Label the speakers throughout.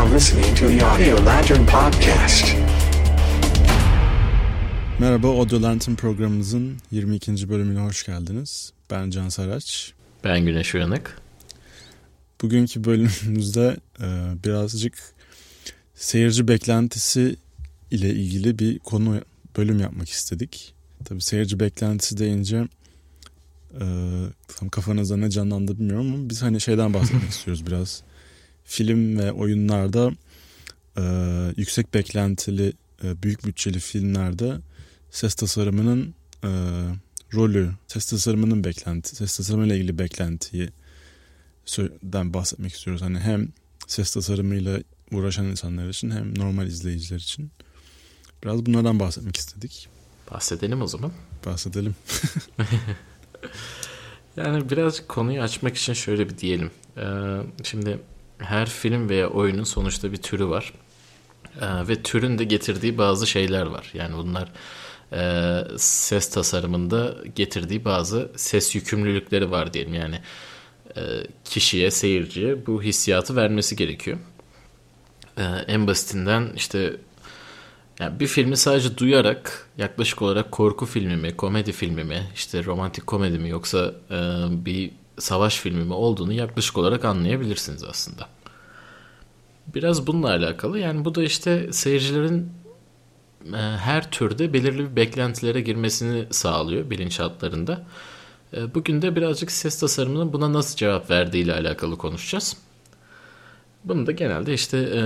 Speaker 1: are listening to the Audio Lantern Podcast.
Speaker 2: Merhaba Audio Lantern programımızın 22. bölümüne hoş geldiniz. Ben Can Saraç.
Speaker 3: Ben Güneş Uyanık.
Speaker 2: Bugünkü bölümümüzde e, birazcık seyirci beklentisi ile ilgili bir konu bölüm yapmak istedik. Tabii seyirci beklentisi deyince e, tam kafanızda ne canlandı bilmiyorum ama biz hani şeyden bahsetmek istiyoruz biraz. Film ve oyunlarda e, yüksek beklentili e, büyük bütçeli filmlerde ses tasarımının e, rolü, ses tasarımının beklenti, ses tasarımıyla ilgili beklentiyi den bahsetmek istiyoruz. Hani hem ses tasarımıyla uğraşan insanlar için hem normal izleyiciler için. Biraz bunlardan bahsetmek istedik.
Speaker 3: Bahsedelim o zaman.
Speaker 2: Bahsedelim.
Speaker 3: yani birazcık konuyu açmak için şöyle bir diyelim. Ee, şimdi her film veya oyunun sonuçta bir türü var. Ee, ve türün de getirdiği bazı şeyler var. Yani bunlar e, ses tasarımında getirdiği bazı ses yükümlülükleri var diyelim. Yani e, kişiye, seyirciye bu hissiyatı vermesi gerekiyor. E, en basitinden işte yani bir filmi sadece duyarak yaklaşık olarak korku filmi mi, komedi filmi mi, işte romantik komedi mi yoksa e, bir savaş filmi mi olduğunu yaklaşık olarak anlayabilirsiniz aslında. Biraz bununla alakalı. Yani bu da işte seyircilerin e, her türde belirli bir beklentilere girmesini sağlıyor bilinçaltlarında. E, bugün de birazcık ses tasarımının buna nasıl cevap verdiği ile alakalı konuşacağız. Bunu da genelde işte e,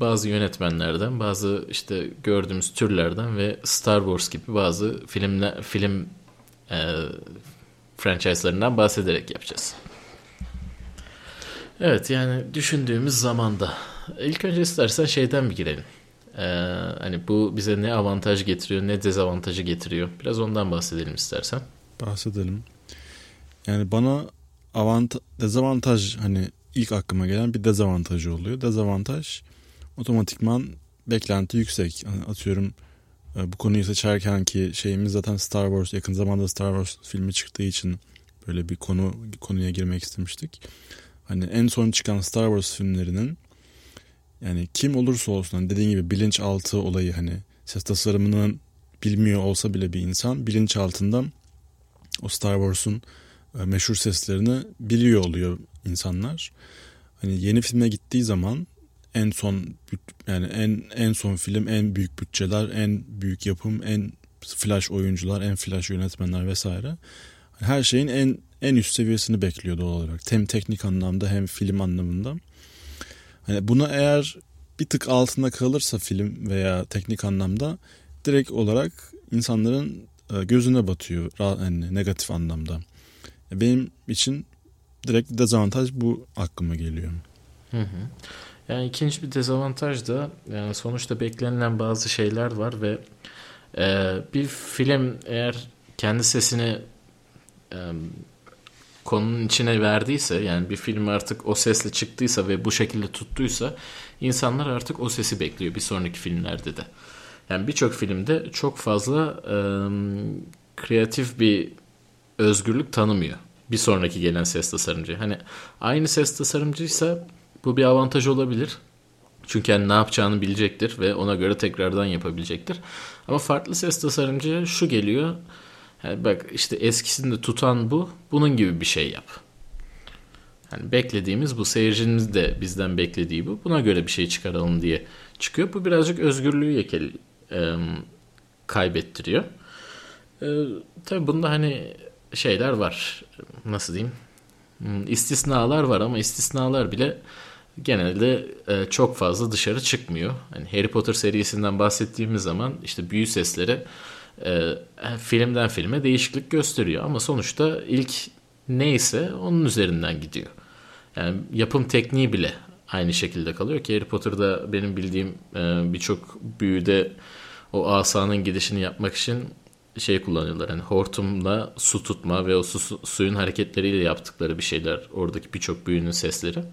Speaker 3: bazı yönetmenlerden, bazı işte gördüğümüz türlerden ve Star Wars gibi bazı filmler, film e, franchise'larından bahsederek yapacağız. Evet yani düşündüğümüz zamanda ilk önce istersen şeyden bir girelim. Ee, hani bu bize ne avantaj getiriyor ne dezavantajı getiriyor. Biraz ondan bahsedelim istersen.
Speaker 2: Bahsedelim. Yani bana avantaj, dezavantaj hani ilk aklıma gelen bir dezavantajı oluyor. Dezavantaj otomatikman beklenti yüksek. Yani atıyorum bu konuyu seçerken ki şeyimiz zaten Star Wars yakın zamanda Star Wars filmi çıktığı için böyle bir konu konuya girmek istemiştik. Hani en son çıkan Star Wars filmlerinin yani kim olursa olsun hani dediğin gibi bilinçaltı olayı hani ses tasarımını bilmiyor olsa bile bir insan bilinç altından o Star Wars'un e, meşhur seslerini biliyor oluyor insanlar. Hani yeni filme gittiği zaman en son yani en en son film en büyük bütçeler, en büyük yapım, en flash oyuncular, en flash yönetmenler vesaire. Her şeyin en en üst seviyesini bekliyor doğal olarak. Hem teknik anlamda hem film anlamında. Hani buna eğer bir tık altında kalırsa film veya teknik anlamda direkt olarak insanların e, gözüne batıyor yani negatif anlamda. Benim için direkt dezavantaj bu aklıma geliyor.
Speaker 3: Hı hı. Yani ikinci bir dezavantaj da yani sonuçta beklenilen bazı şeyler var ve e, bir film eğer kendi sesini e, konunun içine verdiyse yani bir film artık o sesle çıktıysa ve bu şekilde tuttuysa insanlar artık o sesi bekliyor bir sonraki filmlerde de. Yani birçok filmde çok fazla e, kreatif bir özgürlük tanımıyor. Bir sonraki gelen ses tasarımcı. Hani aynı ses tasarımcıysa bu bir avantaj olabilir. Çünkü yani ne yapacağını bilecektir ve ona göre tekrardan yapabilecektir. Ama farklı ses tasarımcıya şu geliyor. Yani bak işte eskisinde tutan bu. Bunun gibi bir şey yap. Yani beklediğimiz bu seyircinin de bizden beklediği bu. Buna göre bir şey çıkaralım diye çıkıyor. Bu birazcık özgürlüğü yekel, e, kaybettiriyor. E, tabii bunda hani şeyler var. Nasıl diyeyim? Hmm, istisnalar var ama istisnalar bile genelde e, çok fazla dışarı çıkmıyor. Hani Harry Potter serisinden bahsettiğimiz zaman işte büyü sesleri e, filmden filme değişiklik gösteriyor ama sonuçta ilk neyse onun üzerinden gidiyor. Yani yapım tekniği bile aynı şekilde kalıyor ki Harry Potter'da benim bildiğim e, birçok büyüde o asanın gidişini yapmak için şey kullanıyorlar. Hani hortumla su tutma ve o su, suyun hareketleriyle yaptıkları bir şeyler. Oradaki birçok büyünün sesleri.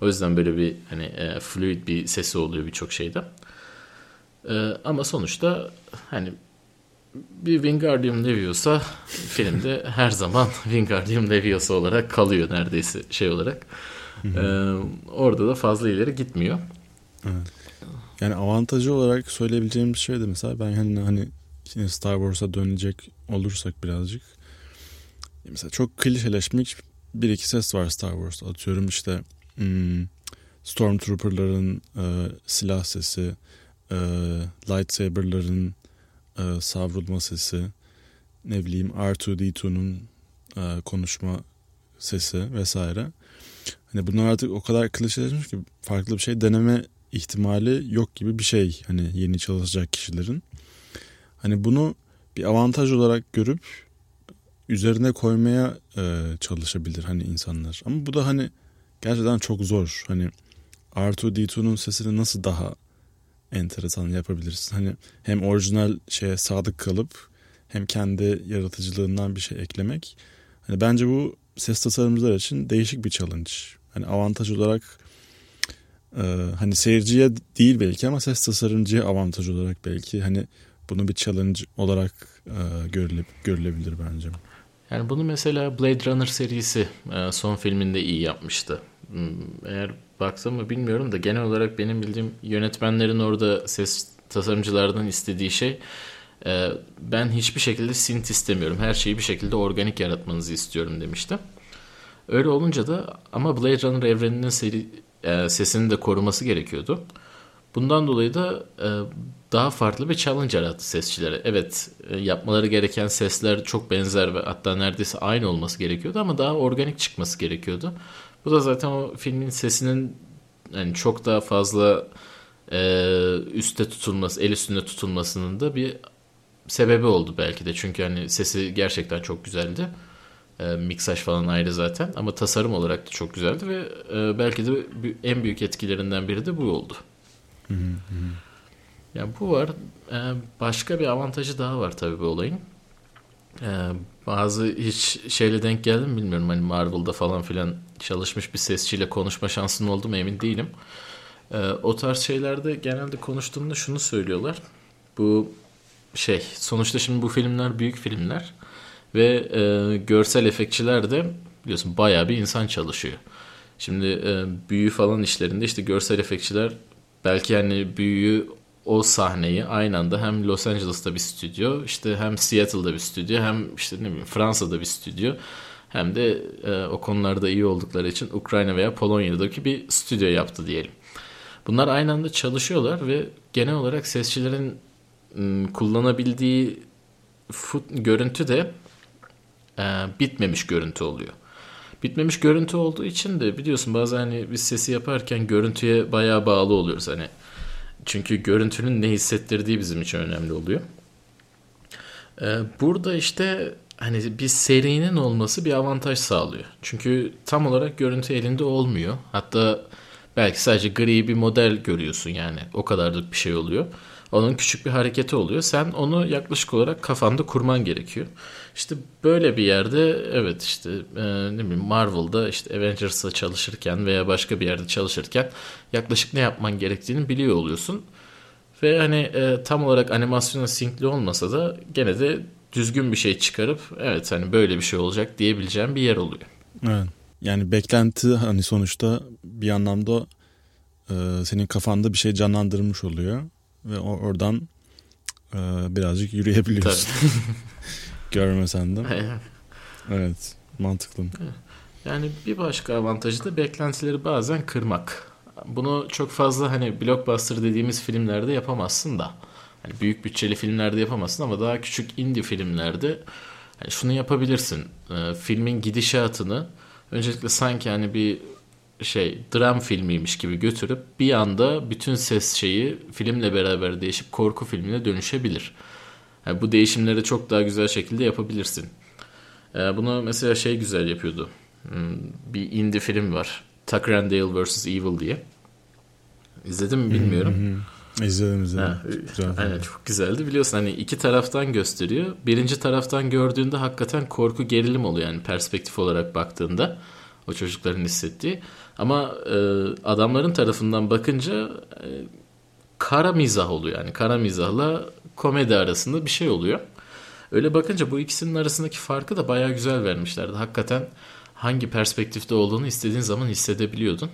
Speaker 3: O yüzden böyle bir hani e, fluid bir sesi oluyor birçok şeyde. E, ama sonuçta hani bir Wingardium Leviosa filmde her zaman Wingardium Leviosa olarak kalıyor neredeyse şey olarak. Ee, orada da fazla ileri gitmiyor.
Speaker 2: Evet. Yani avantajı olarak söyleyebileceğim bir şey de mesela ben hani hani yine Star Wars'a dönecek olursak birazcık mesela çok klişeleşmiş bir iki ses var Star Wars'ta. Atıyorum işte hmm, Stormtrooper'ların e, silah sesi, e, lightsaber'ların e, savrulma sesi, ne bileyim R2D2'nun e, konuşma sesi vesaire. Hani bunlar artık o kadar klişeleşmiş ki farklı bir şey deneme ihtimali yok gibi bir şey. Hani yeni çalışacak kişilerin. Hani bunu bir avantaj olarak görüp üzerine koymaya e, çalışabilir hani insanlar. Ama bu da hani gerçekten çok zor. Hani R2D2'nun sesini nasıl daha enteresan yapabilirsin? Hani hem orijinal şeye sadık kalıp hem kendi yaratıcılığından bir şey eklemek. Hani bence bu ses tasarımcılar için değişik bir challenge. Hani avantaj olarak e, hani seyirciye değil belki ama ses tasarımcıya avantaj olarak belki hani bunu bir challenge olarak e, görüle, görülebilir bence.
Speaker 3: Yani bunu mesela Blade Runner serisi e, son filminde iyi yapmıştı. Hmm, eğer baktım mı bilmiyorum da genel olarak benim bildiğim yönetmenlerin orada ses tasarımcılardan istediği şey e, ben hiçbir şekilde synth istemiyorum. Her şeyi bir şekilde organik yaratmanızı istiyorum demişti. Öyle olunca da ama Blade Runner evreninin seri, sesini de koruması gerekiyordu. Bundan dolayı da daha farklı bir challenge yarattı sesçilere. Evet e, yapmaları gereken sesler çok benzer ve hatta neredeyse aynı olması gerekiyordu ama daha organik çıkması gerekiyordu. Bu da zaten o filmin sesinin yani çok daha fazla e, üstte tutulması, el üstünde tutulmasının da bir sebebi oldu belki de. Çünkü hani sesi gerçekten çok güzeldi. E, miksaj falan ayrı zaten ama tasarım olarak da çok güzeldi ve e, belki de en büyük etkilerinden biri de bu oldu. Hı hı. Yani bu var. E, başka bir avantajı daha var tabii bu olayın. E, bazı hiç şeyle denk geldim bilmiyorum. Hani Marvel'da falan filan çalışmış bir sesçiyle konuşma şansın oldu mu emin değilim. E, o tarz şeylerde genelde konuştuğumda şunu söylüyorlar. Bu şey sonuçta şimdi bu filmler büyük filmler ve e, görsel efektçiler de biliyorsun bayağı bir insan çalışıyor. Şimdi e, büyü falan işlerinde işte görsel efektçiler belki yani büyüyü o sahneyi aynı anda hem Los Angeles'ta bir stüdyo, işte hem Seattle'da bir stüdyo, hem işte ne bileyim Fransa'da bir stüdyo, hem de e, o konularda iyi oldukları için Ukrayna veya Polonya'daki bir stüdyo yaptı diyelim. Bunlar aynı anda çalışıyorlar ve genel olarak sesçilerin kullanabildiği fut, görüntü de e, bitmemiş görüntü oluyor. Bitmemiş görüntü olduğu için de biliyorsun bazen hani biz sesi yaparken görüntüye bayağı bağlı oluyoruz. Hani çünkü görüntünün ne hissettirdiği bizim için önemli oluyor. Ee, burada işte hani bir serinin olması bir avantaj sağlıyor. Çünkü tam olarak görüntü elinde olmuyor. Hatta belki sadece gri bir model görüyorsun yani. O kadarlık bir şey oluyor. Onun küçük bir hareketi oluyor. Sen onu yaklaşık olarak kafanda kurman gerekiyor. İşte böyle bir yerde evet işte e, ne bileyim Marvel'da işte Avengers'a çalışırken veya başka bir yerde çalışırken yaklaşık ne yapman gerektiğini biliyor oluyorsun. Ve hani e, tam olarak animasyona sinkli olmasa da gene de düzgün bir şey çıkarıp evet hani böyle bir şey olacak diyebileceğim bir yer oluyor.
Speaker 2: Evet. Yani beklenti hani sonuçta bir anlamda e, senin kafanda bir şey canlandırmış oluyor ve oradan e, birazcık yürüyebiliyorsun. Görmesen de. evet, mantıklı.
Speaker 3: Yani bir başka avantajı da beklentileri bazen kırmak. Bunu çok fazla hani blockbuster dediğimiz filmlerde yapamazsın da. Hani büyük bütçeli filmlerde yapamazsın ama daha küçük indie filmlerde hani şunu yapabilirsin. E, filmin gidişatını öncelikle sanki hani bir şey dram filmiymiş gibi götürüp bir anda bütün ses şeyi filmle beraber değişip korku filmine dönüşebilir. Yani bu değişimleri çok daha güzel şekilde yapabilirsin. Ee, bunu mesela şey güzel yapıyordu. Hmm, bir indie film var. Tucker and Dale vs. Evil diye. İzledim mi bilmiyorum.
Speaker 2: İzledim izledim. Ha,
Speaker 3: Güzel aynen çok güzeldi. Biliyorsun hani iki taraftan gösteriyor. Birinci taraftan gördüğünde hakikaten korku gerilim oluyor yani perspektif olarak baktığında. O çocukların hissettiği. Ama e, adamların tarafından bakınca e, kara mizah oluyor yani. Kara mizahla komedi arasında bir şey oluyor. Öyle bakınca bu ikisinin arasındaki farkı da bayağı güzel vermişlerdi. Hakikaten hangi perspektifte olduğunu istediğin zaman hissedebiliyordun.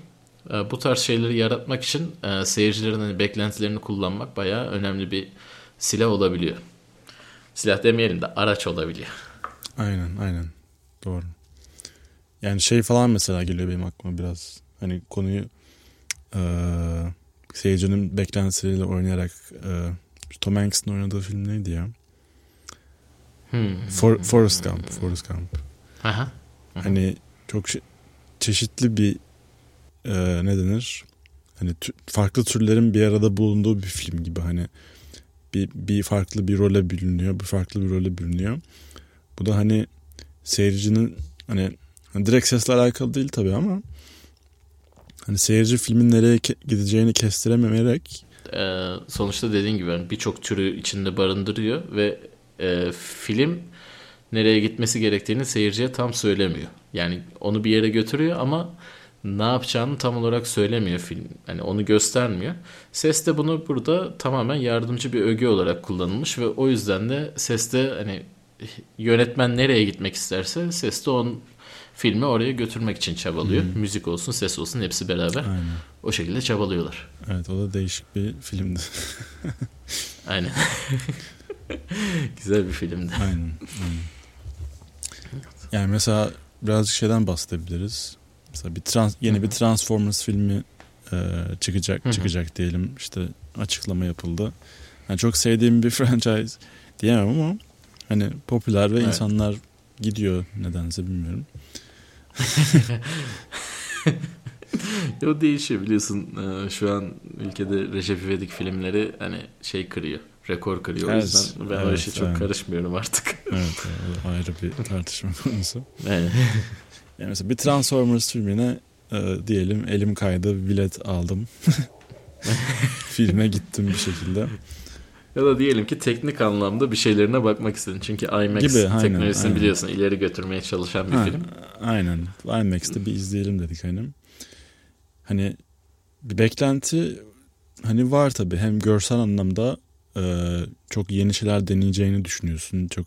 Speaker 3: E, bu tarz şeyleri yaratmak için e, seyircilerin hani beklentilerini kullanmak bayağı önemli bir silah olabiliyor. Silah demeyelim de araç olabiliyor.
Speaker 2: Aynen aynen. Doğru. Yani şey falan mesela geliyor benim aklıma biraz. Hani konuyu e, seyircinin beklentileriyle oynayarak e, Tom Hanks'in oynadığı film neydi ya?
Speaker 3: Hmm.
Speaker 2: For, Forrest Gump. Forrest Gump.
Speaker 3: Aha.
Speaker 2: Hani çok şey- çeşitli bir e, ne denir? Hani tü- farklı türlerin bir arada bulunduğu bir film gibi hani bir, bir farklı bir role bürünüyor, bir farklı bir role bürünüyor. Bu da hani seyircinin hani, hani direkt sesle alakalı değil tabii ama hani seyirci filmin nereye ke- gideceğini kestiremeyerek
Speaker 3: E, sonuçta dediğin gibi yani birçok türü içinde barındırıyor ve e, film nereye gitmesi gerektiğini seyirciye tam söylemiyor. Yani onu bir yere götürüyor ama ne yapacağını tam olarak söylemiyor film. Hani onu göstermiyor. Ses de bunu burada tamamen yardımcı bir öge olarak kullanılmış ve o yüzden de seste hani yönetmen nereye gitmek isterse ses de onun filmi oraya götürmek için çabalıyor. Müzik olsun, ses olsun hepsi beraber
Speaker 2: aynen.
Speaker 3: o şekilde çabalıyorlar.
Speaker 2: Evet o da değişik bir filmdi.
Speaker 3: Aynen. Güzel bir filmdi.
Speaker 2: Aynen. aynen. Yani mesela birazcık şeyden bahsedebiliriz. Mesela bir trans, yeni bir Transformers filmi e, çıkacak
Speaker 3: Hı hı.
Speaker 2: çıkacak diyelim. İşte açıklama yapıldı. Yani çok sevdiğim bir franchise diyemem ama hani popüler ve
Speaker 3: Evet.
Speaker 2: insanlar gidiyor nedense bilmiyorum.
Speaker 3: O değişiyor biliyorsun. Ee, Şu an ülkede Recep İvedik filmleri hani şey kırıyor. Rekor kırıyor. O
Speaker 2: Evet,
Speaker 3: yüzden ben o
Speaker 2: evet,
Speaker 3: işe çok
Speaker 2: aynen.
Speaker 3: karışmıyorum artık.
Speaker 2: Evet o ayrı bir tartışma konusu.
Speaker 3: Yani,
Speaker 2: Yani mesela bir Transformers filmine e, diyelim elim kaydı bilet aldım. Filme gittim bir şekilde.
Speaker 3: Ya da diyelim ki teknik anlamda bir şeylerine bakmak istedin. Çünkü IMAX
Speaker 2: Gibi, aynen,
Speaker 3: teknolojisini
Speaker 2: aynen.
Speaker 3: biliyorsun. ileri götürmeye çalışan bir
Speaker 2: Ha,
Speaker 3: film.
Speaker 2: Aynen. IMAX'te bir izleyelim dedik hani. Hani bir beklenti hani var tabii. Hem görsel anlamda e, çok yeni şeyler deneyeceğini düşünüyorsun. Çok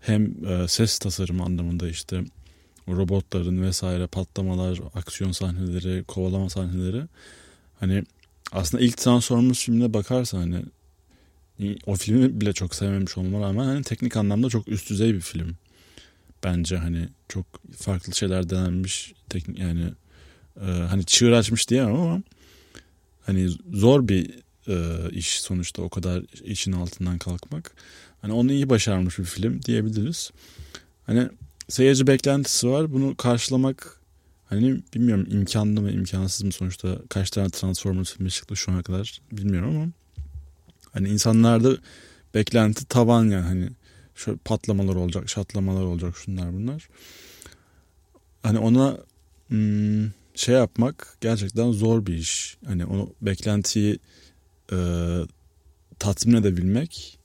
Speaker 2: hem e, ses tasarımı anlamında işte robotların vesaire patlamalar, aksiyon sahneleri, kovalama sahneleri. Hani aslında ilk Transformers filmine bakarsan hani o filmi bile çok sevmemiş olmama rağmen hani teknik anlamda çok üst düzey bir film bence hani çok farklı şeyler denenmiş teknik yani e, hani çığır açmış diyemem ama hani zor bir e, iş sonuçta o kadar işin altından kalkmak. Hani onu iyi başarmış bir film diyebiliriz. Hani seyirci beklentisi var. Bunu karşılamak hani bilmiyorum imkanlı mı imkansız mı sonuçta kaç tane Transformers filmi çıktı şu ana kadar bilmiyorum ama hani insanlarda beklenti tavan yani hani şöyle patlamalar olacak, şatlamalar olacak şunlar bunlar. Hani ona hmm, şey yapmak gerçekten zor bir iş. Hani o beklentiyi e, tatmin edebilmek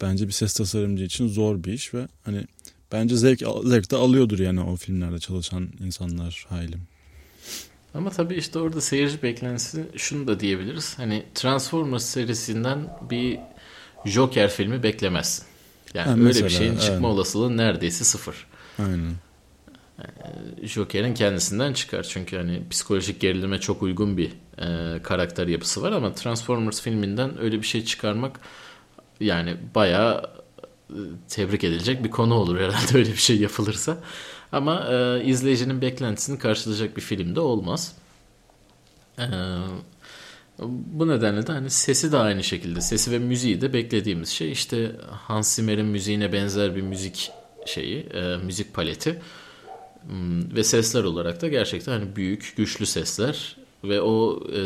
Speaker 2: bence bir ses tasarımcı için zor bir iş ve hani bence zevk zevk de alıyordur yani o filmlerde çalışan insanlar haylim.
Speaker 3: Ama tabii işte orada seyirci beklentisi şunu da diyebiliriz. Hani Transformers serisinden bir Joker filmi beklemezsin. Yani
Speaker 2: Ha,
Speaker 3: öyle
Speaker 2: mesela,
Speaker 3: bir şeyin çıkma
Speaker 2: evet.
Speaker 3: olasılığı neredeyse sıfır.
Speaker 2: Aynen.
Speaker 3: Joker'in kendisinden çıkar. Çünkü hani psikolojik gerilime çok uygun bir e, karakter yapısı var ama Transformers filminden öyle bir şey çıkarmak yani bayağı e, tebrik edilecek bir konu olur herhalde öyle bir şey yapılırsa. Ama e, izleyicinin beklentisini karşılayacak bir film de olmaz. E, bu nedenle de hani sesi de aynı şekilde. Sesi ve müziği de beklediğimiz şey işte Hans Zimmer'in müziğine benzer bir müzik şeyi, e, müzik paleti. Hmm, ve sesler olarak da gerçekten hani büyük, güçlü sesler ve o e,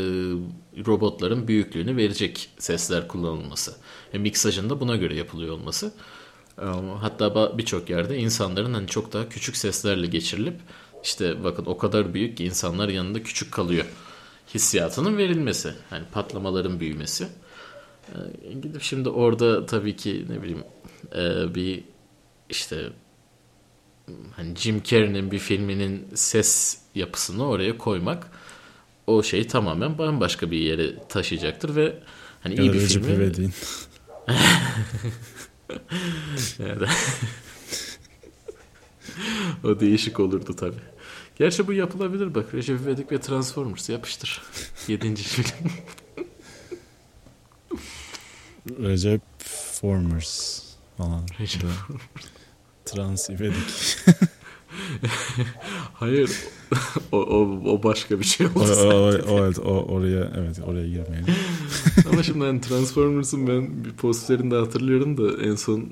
Speaker 3: robotların büyüklüğünü verecek sesler kullanılması. Ve miksajın da buna göre yapılıyor olması. Hatta birçok yerde insanların hani çok daha küçük seslerle geçirilip işte bakın o kadar büyük ki insanlar yanında küçük kalıyor hissiyatının verilmesi. Hani patlamaların büyümesi. E, gidip şimdi orada tabii ki ne bileyim e, bir işte hani Jim Carrey'nin bir filminin ses yapısını oraya koymak o şeyi tamamen bambaşka bir yere taşıyacaktır ve hani iyi
Speaker 2: Ya da
Speaker 3: bir
Speaker 2: Recep
Speaker 3: filmi Evet. o değişik olurdu tabii. Gerçi bu yapılabilir bak. Recep İvedik ve Transformers yapıştır. Yedinci film.
Speaker 2: Recep Formers falan.
Speaker 3: Recep
Speaker 2: Trans İvedik.
Speaker 3: Hayır. o, o, o başka bir şey
Speaker 2: o,
Speaker 3: oldu.
Speaker 2: o, o, evet, o, oraya evet oraya girmeyelim.
Speaker 3: Ama şimdi hani Transformers'ın ben bir posterini de hatırlıyorum da en son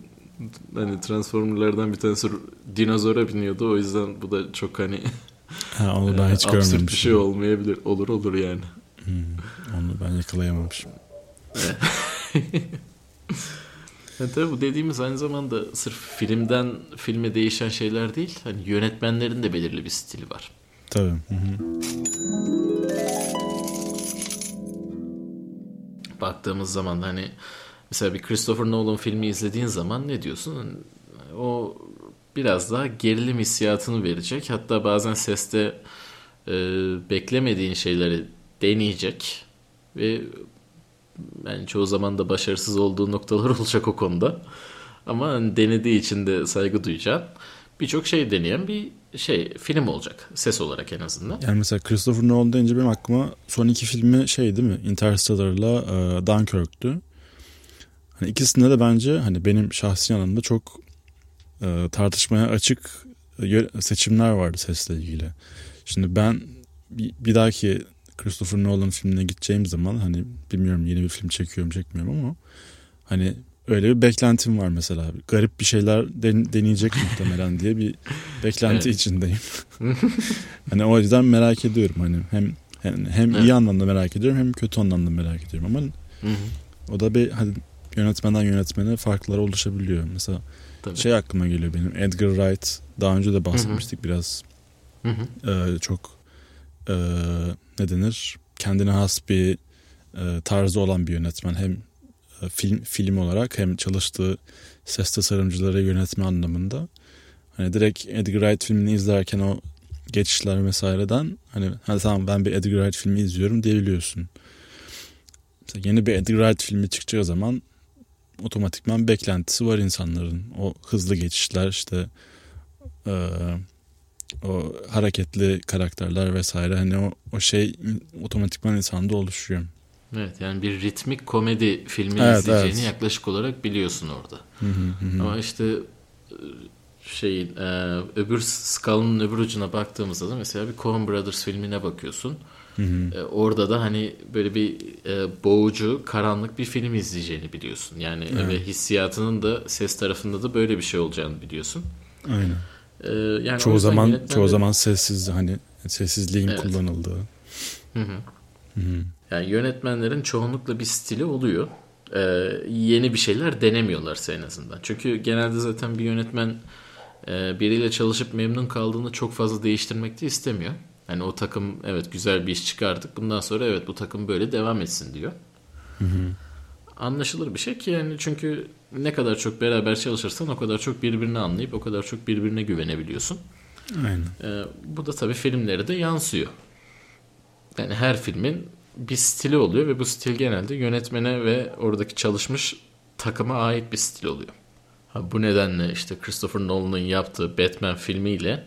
Speaker 3: hani Transformer'lardan bir tanesi dinozora biniyordu. O yüzden bu da çok hani
Speaker 2: Ha, onu ben
Speaker 3: e,
Speaker 2: hiç
Speaker 3: absürt
Speaker 2: görmemişim.
Speaker 3: bir şey olmayabilir. Olur olur yani.
Speaker 2: Hmm, onu ben yakalayamamışım.
Speaker 3: Yani tabii bu dediğimiz aynı zamanda sırf filmden filme değişen şeyler değil. Hani yönetmenlerin de belirli bir stili var.
Speaker 2: Tabii. Hı hı.
Speaker 3: Baktığımız zaman hani mesela bir Christopher Nolan filmi izlediğin zaman ne diyorsun? O biraz daha gerilim hissiyatını verecek. Hatta bazen seste e, beklemediğin şeyleri deneyecek ve yani çoğu zaman da başarısız olduğu noktalar olacak o konuda. Ama hani denediği için de saygı duyacağın birçok şey deneyen bir şey film olacak ses olarak en azından.
Speaker 2: Yani mesela Christopher Nolan deyince benim aklıma son iki filmi şey değil mi? Interstellar'la e, Dunkirk'tü. Hani ikisinde de bence hani benim şahsi yanımda çok e, tartışmaya açık e, seçimler vardı sesle ilgili. Şimdi ben bir dahaki Christopher Nolan filmine gideceğim zaman hani bilmiyorum yeni bir film çekiyorum çekmiyorum ama hani öyle bir beklentim var mesela. Garip bir şeyler den- deneyecek muhtemelen diye bir beklenti
Speaker 3: Evet.
Speaker 2: içindeyim. hani o yüzden merak ediyorum hani hem hem, hem
Speaker 3: Evet.
Speaker 2: iyi anlamda merak ediyorum hem kötü anlamda merak ediyorum ama o da bir hani yönetmenden yönetmene farklar oluşabiliyor. Mesela
Speaker 3: Tabii.
Speaker 2: şey aklıma geliyor benim Edgar Wright daha önce de bahsetmiştik biraz
Speaker 3: Hı hı.
Speaker 2: e, çok e, ne denir kendine has bir e, tarzı olan bir yönetmen hem film film olarak hem çalıştığı ses tasarımcıları yönetme anlamında hani direkt Edgar Wright filmini izlerken o geçişler vesaireden hani ha, tamam ben bir Edgar Wright filmi izliyorum diyebiliyorsun. Mesela yeni bir Edgar Wright filmi çıkacağı zaman otomatikman beklentisi var insanların. O hızlı geçişler işte e, o hareketli karakterler vesaire hani o, o şey otomatikman insanda oluşuyor.
Speaker 3: Evet yani bir ritmik komedi filmi
Speaker 2: Evet,
Speaker 3: izleyeceğini
Speaker 2: evet.
Speaker 3: yaklaşık olarak biliyorsun orada.
Speaker 2: Hı hı hı.
Speaker 3: Ama işte e, şeyin e, öbür skalın öbür ucuna baktığımızda da mesela bir Coen Brothers filmine bakıyorsun.
Speaker 2: Hı hı.
Speaker 3: E, orada da hani böyle bir e, boğucu, karanlık bir film izleyeceğini biliyorsun. Yani
Speaker 2: Evet.
Speaker 3: ve hissiyatının da ses tarafında da böyle bir şey olacağını biliyorsun.
Speaker 2: Aynen.
Speaker 3: E, yani
Speaker 2: Çoğu zaman
Speaker 3: yönetmenler-
Speaker 2: çoğu zaman sessiz hani sessizliğin
Speaker 3: Evet.
Speaker 2: kullanıldığı.
Speaker 3: Hı hı.
Speaker 2: Hı hı.
Speaker 3: Yani yönetmenlerin çoğunlukla bir stili oluyor. Ee, yeni bir şeyler denemiyorlarsa en azından. Çünkü genelde zaten bir yönetmen e, biriyle çalışıp memnun kaldığını çok fazla değiştirmek de istemiyor. Hani o takım evet güzel bir iş çıkardık. Bundan sonra evet bu takım böyle devam etsin diyor. Anlaşılır bir şey ki yani çünkü ne kadar çok beraber çalışırsan o kadar çok birbirini anlayıp o kadar çok birbirine güvenebiliyorsun.
Speaker 2: Aynen.
Speaker 3: Ee, bu da tabii filmlere de yansıyor. Yani her filmin bir stili oluyor ve bu stil genelde yönetmene ve oradaki çalışmış takıma ait bir stil oluyor. Ha, bu nedenle işte Christopher Nolan'ın yaptığı Batman filmiyle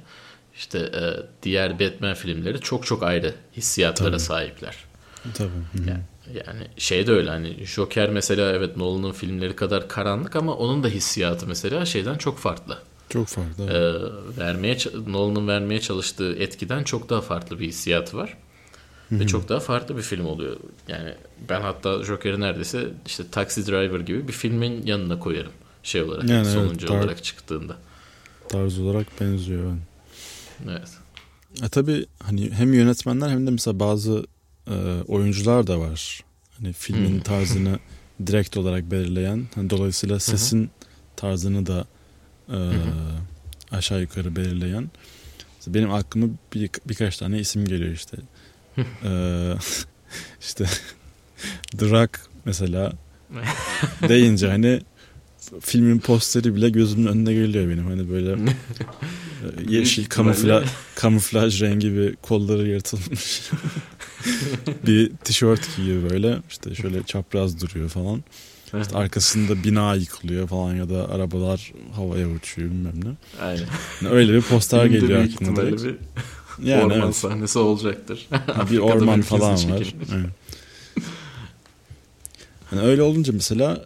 Speaker 3: işte e, diğer Batman filmleri çok çok ayrı hissiyatlara
Speaker 2: Tabii.
Speaker 3: sahipler.
Speaker 2: Tabii.
Speaker 3: Yani, yani şey de öyle hani Joker mesela evet Nolan'ın filmleri kadar karanlık ama onun da hissiyatı mesela şeyden çok farklı
Speaker 2: Çok farklı.
Speaker 3: e, vermeye Nolan'ın vermeye çalıştığı etkiden çok daha farklı bir hissiyatı var. Ve çok daha farklı bir film oluyor. Yani ben hatta Joker'i neredeyse işte Taxi Driver gibi bir filmin yanına koyarım. Şey olarak
Speaker 2: Yani evet,
Speaker 3: sonuncu
Speaker 2: tar-
Speaker 3: olarak çıktığında.
Speaker 2: Tarz olarak benziyor. yani.
Speaker 3: Evet.
Speaker 2: E tabii hani hem yönetmenler hem de mesela bazı e, oyuncular da var. Hani filmin tarzını direkt olarak belirleyen. Hani dolayısıyla sesin tarzını da e, aşağı yukarı belirleyen. Benim aklıma bir, birkaç tane isim geliyor işte. E, işte The Rock mesela deyince hani filmin posteri bile gözümün önüne geliyor benim. Hani böyle e, yeşil kamufla, kamuflaj rengi bir kolları yırtılmış bir tişört giyiyor böyle işte şöyle çapraz duruyor falan İşte arkasında bina yıkılıyor falan ya da arabalar havaya uçuyor bilmem ne
Speaker 3: Aynen.
Speaker 2: Yani öyle bir poster geliyor
Speaker 3: ihtimalle
Speaker 2: direkt.
Speaker 3: bir
Speaker 2: Yani
Speaker 3: orman
Speaker 2: evet.
Speaker 3: sahnesi olacaktır.
Speaker 2: bir orman falan var. Evet. Hani öyle olunca mesela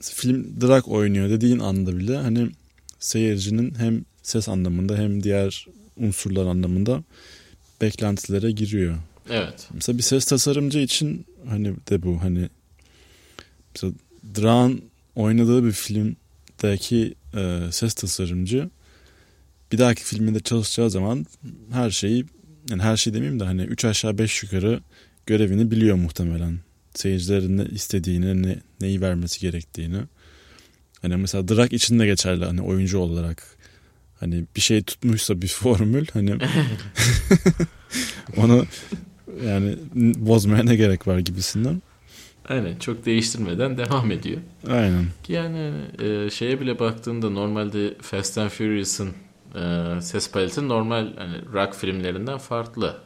Speaker 2: film drag oynuyor dediğin anda bile hani seyircinin hem ses anlamında hem diğer unsurlar anlamında beklentilere giriyor.
Speaker 3: Evet.
Speaker 2: Mesela bir ses tasarımcı için hani de bu hani mesela Drak'ın oynadığı bir filmdeki e, ses tasarımcı bir dahaki filminde çalışacağı zaman her şeyi yani her şey demeyeyim de hani 3 aşağı 5 yukarı görevini biliyor muhtemelen. Seyircilerin ne istediğini, ne, neyi vermesi gerektiğini. Hani mesela Drak için de geçerli hani oyuncu olarak. Hani bir şey tutmuşsa bir formül hani onu yani bozmaya ne gerek var gibisinden.
Speaker 3: Aynen çok değiştirmeden devam ediyor.
Speaker 2: Aynen.
Speaker 3: Yani e, şeye bile baktığında normalde Fast and Furious'ın e, ses paleti normal hani rock filmlerinden farklı.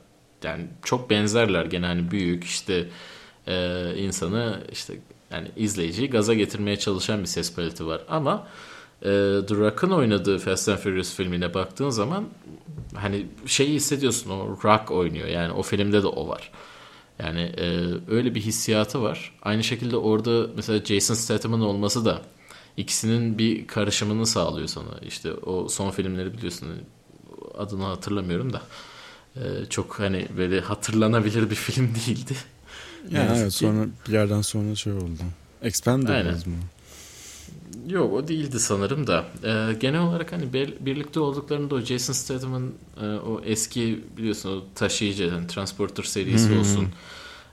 Speaker 3: Yani çok benzerler gene hani büyük işte e, insanı işte yani izleyiciyi gaza getirmeye çalışan bir ses paleti var. Ama e, The Rock'ın oynadığı Fast and Furious filmine baktığın zaman hani şeyi hissediyorsun o rock oynuyor yani o filmde de o var. Yani e, öyle bir hissiyatı var. Aynı şekilde orada mesela Jason Statham'ın olması da ikisinin bir karışımını sağlıyor sana. İşte o son filmleri biliyorsun adını hatırlamıyorum da e, çok hani böyle hatırlanabilir bir film değildi.
Speaker 2: Yani evet
Speaker 3: ki-
Speaker 2: sonra bir yerden sonra şey oldu. Expendables mı?
Speaker 3: Yok o değildi sanırım da. Ee, genel olarak hani bir- birlikte olduklarında o Jason Statham'ın e, o eski biliyorsun o taşıyıcı hani Transporter serisi olsun.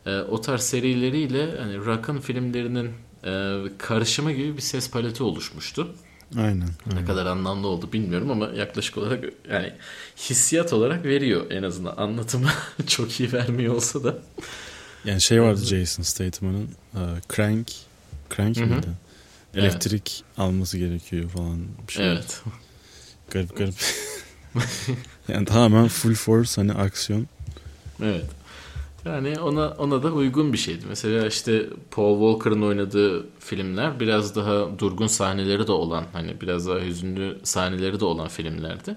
Speaker 3: E, o tarz serileriyle hani Rock'ın filmlerinin e, karışımı gibi bir ses paleti oluşmuştu.
Speaker 2: Aynen.
Speaker 3: Ne kadar anlamlı oldu bilmiyorum ama yaklaşık olarak yani hissiyat olarak veriyor en azından anlatımı çok iyi vermiyor olsa da.
Speaker 2: Yani şey vardı Jason Statham'ın e, Crank Crank
Speaker 3: Hı hı.
Speaker 2: miydi?
Speaker 3: Evet.
Speaker 2: Elektrik alması gerekiyor falan bir şey.
Speaker 3: Evet.
Speaker 2: Garip garip. yani tamamen full force hani aksiyon.
Speaker 3: Evet. Yani ona ona da uygun bir şeydi. Mesela işte Paul Walker'ın oynadığı filmler biraz daha durgun sahneleri de olan, hani biraz daha hüzünlü sahneleri de olan filmlerdi.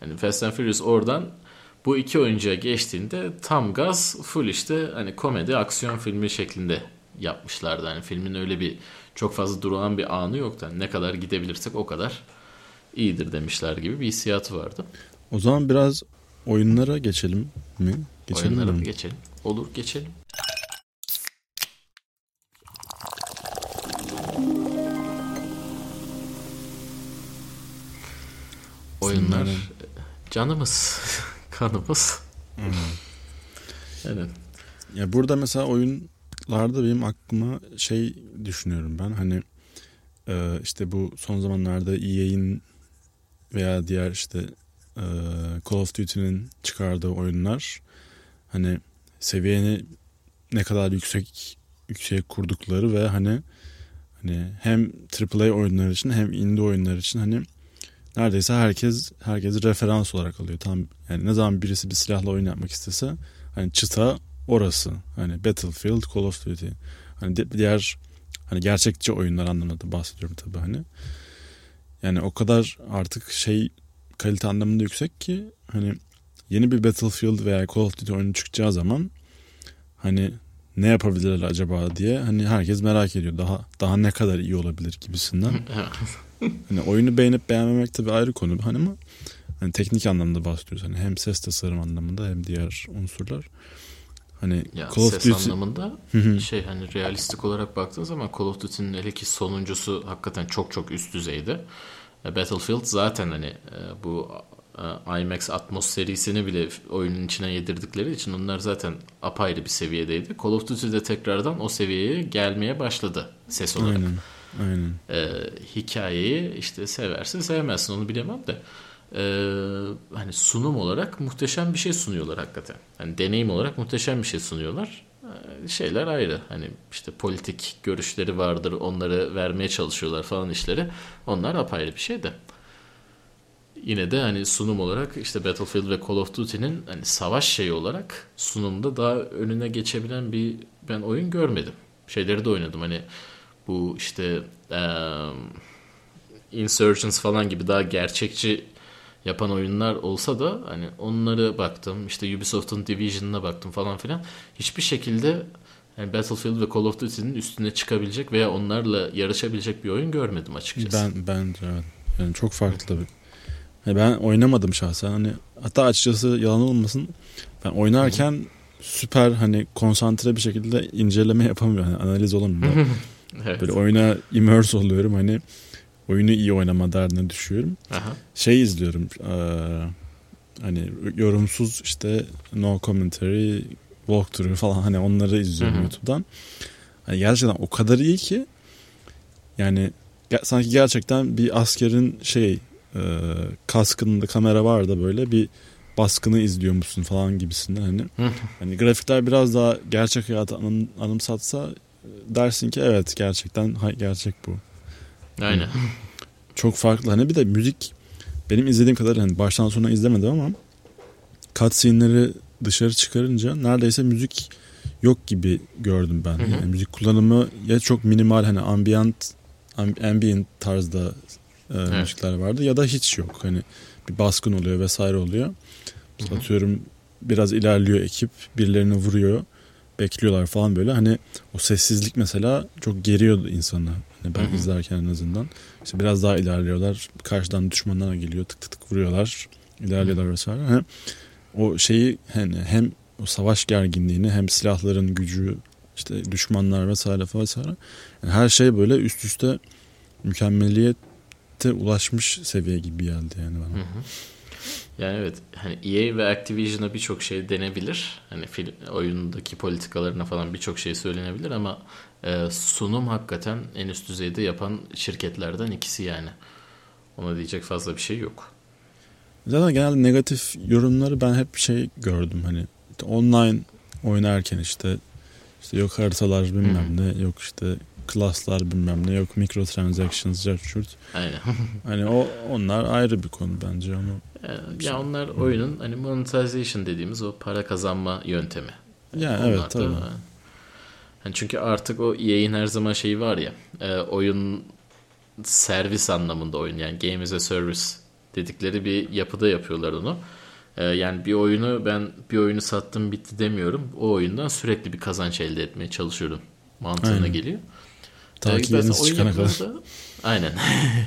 Speaker 3: Hani Fast and Furious oradan bu iki oyuncuya geçtiğinde tam gaz full işte hani komedi aksiyon filmi şeklinde yapmışlardı. Hani filmin öyle bir çok fazla durağan bir anı yoktu. Hani ne kadar gidebilirsek o kadar iyidir demişler gibi bir hissiyatı vardı.
Speaker 2: O zaman biraz oyunlara geçelim mi? Geçelim
Speaker 3: Oyunlara
Speaker 2: mi?
Speaker 3: geçelim? Olur geçelim. Oyunlar
Speaker 2: Filmlerin-
Speaker 3: canımız, kanımız. Evet.
Speaker 2: Ya burada mesela oyunlarda benim aklıma şey düşünüyorum ben hani e, işte bu son zamanlarda EA'in veya diğer işte e, Call of Duty'nin çıkardığı oyunlar hani seviyeni ne kadar yüksek yüksek kurdukları ve hani hani hem AAA oyunlar için hem indie oyunlar için hani neredeyse herkes herkesi referans olarak alıyor. Tam yani ne zaman birisi bir silahla oyun yapmak istese hani çıta orası. Hani Battlefield, Call of Duty. Hani di- diğer hani gerçekçi oyunlar anlamında bahsediyorum tabii hani. Yani o kadar artık şey kalite anlamında yüksek ki hani yeni bir Battlefield veya Call of Duty oyunu çıkacağı zaman hani ne yapabilirler acaba diye hani herkes merak ediyor. Daha daha ne kadar iyi olabilir gibisinden. Hani oyunu beğenip beğenmemek tabii ayrı konu hani ama hani teknik anlamda bahsediyoruz. Hani hem ses tasarım anlamında hem diğer unsurlar. Hani
Speaker 3: Ya
Speaker 2: Call of
Speaker 3: ses
Speaker 2: Duty
Speaker 3: anlamında şey hani realistik olarak baktığın zaman Call of Duty'nin hele ki sonuncusu hakikaten çok çok üst düzeydi. E, Battlefield zaten hani e, bu IMAX Atmos serisini bile oyunun içine yedirdikleri için onlar zaten apayrı bir seviyedeydi. Call of Duty de tekrardan o seviyeye gelmeye başladı ses olarak.
Speaker 2: aynen aynen.
Speaker 3: E, hikayeyi işte seversin sevmezsin onu bilemem de e, hani sunum olarak muhteşem bir şey sunuyorlar hakikaten. Hani deneyim olarak muhteşem bir şey sunuyorlar. E, şeyler ayrı. Hani işte politik görüşleri vardır. Onları vermeye çalışıyorlar falan işleri. Onlar apayrı bir şey de. Yine de hani sunum olarak işte Battlefield ve Call of Duty'nin hani savaş şeyi olarak sunumda daha önüne geçebilen bir ben oyun görmedim. Şeyleri de oynadım hani bu işte eee Insurgents falan gibi daha gerçekçi yapan oyunlar olsa da hani onları baktım. işte Ubisoft'un Division'ına baktım falan filan. Hiçbir şekilde yani Battlefield ve Call of Duty'nin üstüne çıkabilecek veya onlarla yarışabilecek bir oyun görmedim açıkçası.
Speaker 2: Ben ben. Yani çok farklı bir. Ben oynamadım şahsen. Hani hatta açıkçası yalan olmasın. Ben oynarken süper hani konsantre bir şekilde inceleme yapamıyorum. Yani analiz olamıyorum.
Speaker 3: evet.
Speaker 2: Böyle oyuna immerse oluyorum. Hani oyunu iyi oynama derdine düşüyorum.
Speaker 3: Aha.
Speaker 2: Şey izliyorum. eee, hani yorumsuz işte no commentary walkthrough falan hani onları izliyorum. YouTube'dan. Hani gerçekten o kadar iyi ki yani sanki gerçekten bir askerin şey eee kaskında kamera var da böyle bir baskını izliyor musun falan gibisinden hani. Hani grafikler biraz daha gerçek hayatı anım, anımsatsa e, dersin ki evet gerçekten gerçek bu.
Speaker 3: Aynen.
Speaker 2: Çok farklı. Hani bir de müzik benim izlediğim kadar hani baştan sona izlemedim ama cutscene'leri dışarı çıkarınca neredeyse müzik yok gibi gördüm ben.
Speaker 3: Hı hı.
Speaker 2: Yani müzik kullanımı ya çok minimal hani ambient am- ambient tarzda e, müzikler vardı ya da hiç yok. Hani bir baskın oluyor vesaire oluyor.
Speaker 3: Hı hı.
Speaker 2: Atıyorum biraz ilerliyor ekip birilerini vuruyor bekliyorlar falan böyle hani o sessizlik mesela çok geriyordu insanı hani ben
Speaker 3: Hı hı.
Speaker 2: izlerken en azından işte biraz daha ilerliyorlar karşıdan düşmanlar geliyor tık tık tık vuruyorlar ilerliyorlar vesaire hani o şeyi hani hem o savaş gerginliğini hem silahların gücü işte düşmanlar vesaire falan vesaire yani her şey böyle üst üste mükemmeliyete ulaşmış seviye gibi geldi yani bana.
Speaker 3: Hı hı. Yani evet hani EA ve Activision'a birçok şey denebilir. Hani film, oyundaki politikalarına falan birçok şey söylenebilir ama e, sunum hakikaten en üst düzeyde yapan şirketlerden ikisi yani. Ona diyecek fazla bir şey yok.
Speaker 2: Zaten genelde negatif yorumları ben hep şey gördüm hani online oynarken işte işte yok haritalar bilmem ne yok işte klaslar bilmem ne yok microtransactions cart
Speaker 3: Aynen.
Speaker 2: hani o onlar ayrı bir konu bence ama
Speaker 3: E, ya onlar oyunun hani monetization dediğimiz o para kazanma yöntemi.
Speaker 2: ya
Speaker 3: Onlar
Speaker 2: evet
Speaker 3: da-
Speaker 2: tabii.
Speaker 3: Hani çünkü artık o EA'in her zaman şeyi var ya e, oyun servis anlamında oyun yani game as a service dedikleri bir yapıda yapıyorlar onu. E, yani bir oyunu ben bir oyunu sattım bitti demiyorum. O oyundan sürekli bir kazanç elde etmeye çalışıyorum mantığına
Speaker 2: Aynen.
Speaker 3: geliyor.
Speaker 2: Ta ki
Speaker 3: zaten
Speaker 2: yenisi
Speaker 3: oyun
Speaker 2: çıkana kadar.
Speaker 3: Aynen.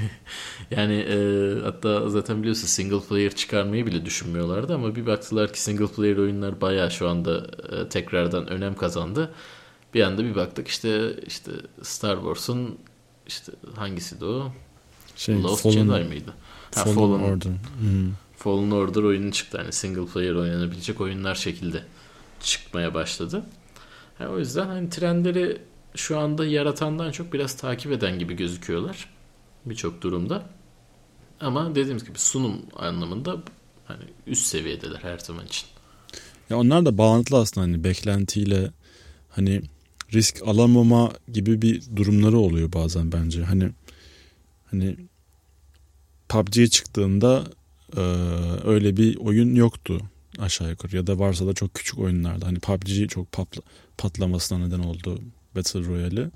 Speaker 3: yani e, hatta zaten biliyorsun single player çıkarmayı bile düşünmüyorlardı ama bir baktılar ki single player oyunlar bayağı şu anda e, tekrardan önem kazandı. Bir anda bir baktık işte işte Star Wars'un işte hangisi de o?
Speaker 2: Şey,
Speaker 3: Lost
Speaker 2: Fallen,
Speaker 3: Jedi miydi? Ha,
Speaker 2: Fallen,
Speaker 3: Fallen,
Speaker 2: Order. Hı.
Speaker 3: Fallen Order oyunu çıktı. Hani single player oynanabilecek oyunlar şekilde çıkmaya başladı. Yani o yüzden hani trendleri şu anda yaratandan çok biraz takip eden gibi gözüküyorlar. Birçok durumda. Ama dediğimiz gibi sunum anlamında hani üst seviyedeler her zaman için.
Speaker 2: Ya onlar da bağlantılı aslında hani beklentiyle hani risk alamama gibi bir durumları oluyor bazen bence. Hani hani PUBG çıktığında e, öyle bir oyun yoktu aşağı yukarı ya da varsa da çok küçük oyunlarda. Hani PUBG çok patla, patlamasına neden oldu Battle Royale'i.